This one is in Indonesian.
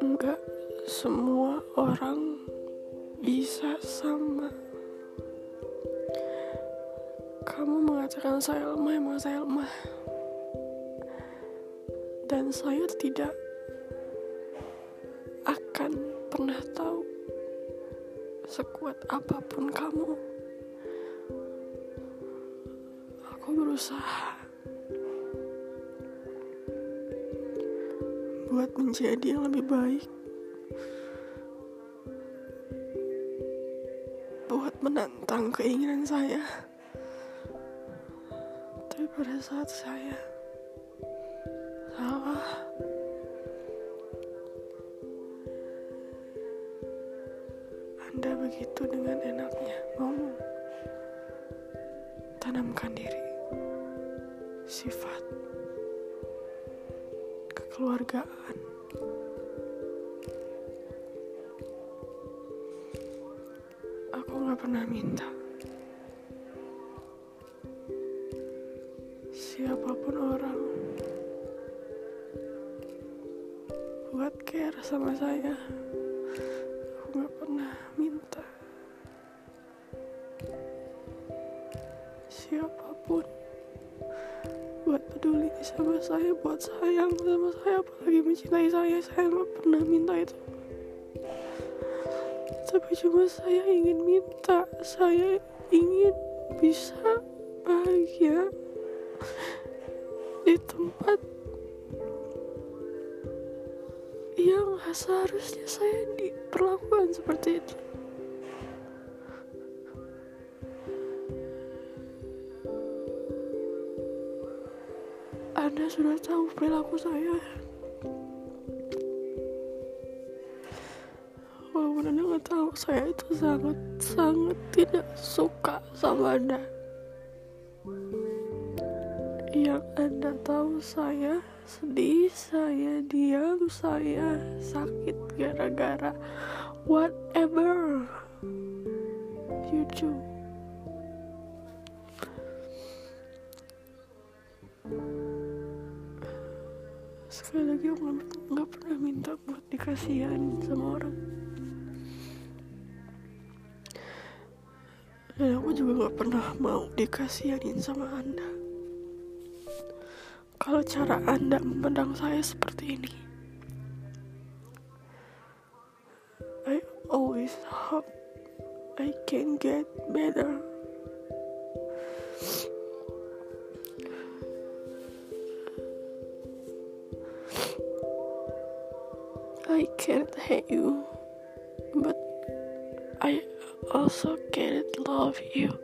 Enggak semua orang bisa sama. Kamu mengatakan saya lemah, emang saya lemah. Dan saya tidak akan pernah tahu sekuat apa pun kamu. Aku berusaha buat menjadi yang lebih baik. Buat menantang keinginan saya. Tapi pada saat saya salah, Anda begitu dengan enaknya mau tanamkan diri sifat kekeluargaan. Aku nggak pernah minta. Siapa pun orang buat care sama saya aku nggak pernah minta. Siapa pun buat peduli sama saya buat sayang sama saya apalagi mencintai saya. Saya nggak pernah minta itu. Tapi cuma saya ingin minta saya ingin bisa bahagia di tempat yang seharusnya saya diperlakukan seperti itu Anda sudah tahu perilaku saya. Walaupun Anda nggak tahu, saya itu sangat sangat tidak suka sama Anda. Yang Anda tahu saya sedih, saya diam, saya sakit gara-gara whatever you do. Sekali lagi aku nggak pernah minta buat dikasihan sama orang. Dan aku juga nggak pernah mau dikasihanin sama anda. Kalau cara anda memandang saya seperti ini I always hope I can get better can't hate you, but I also can't love you.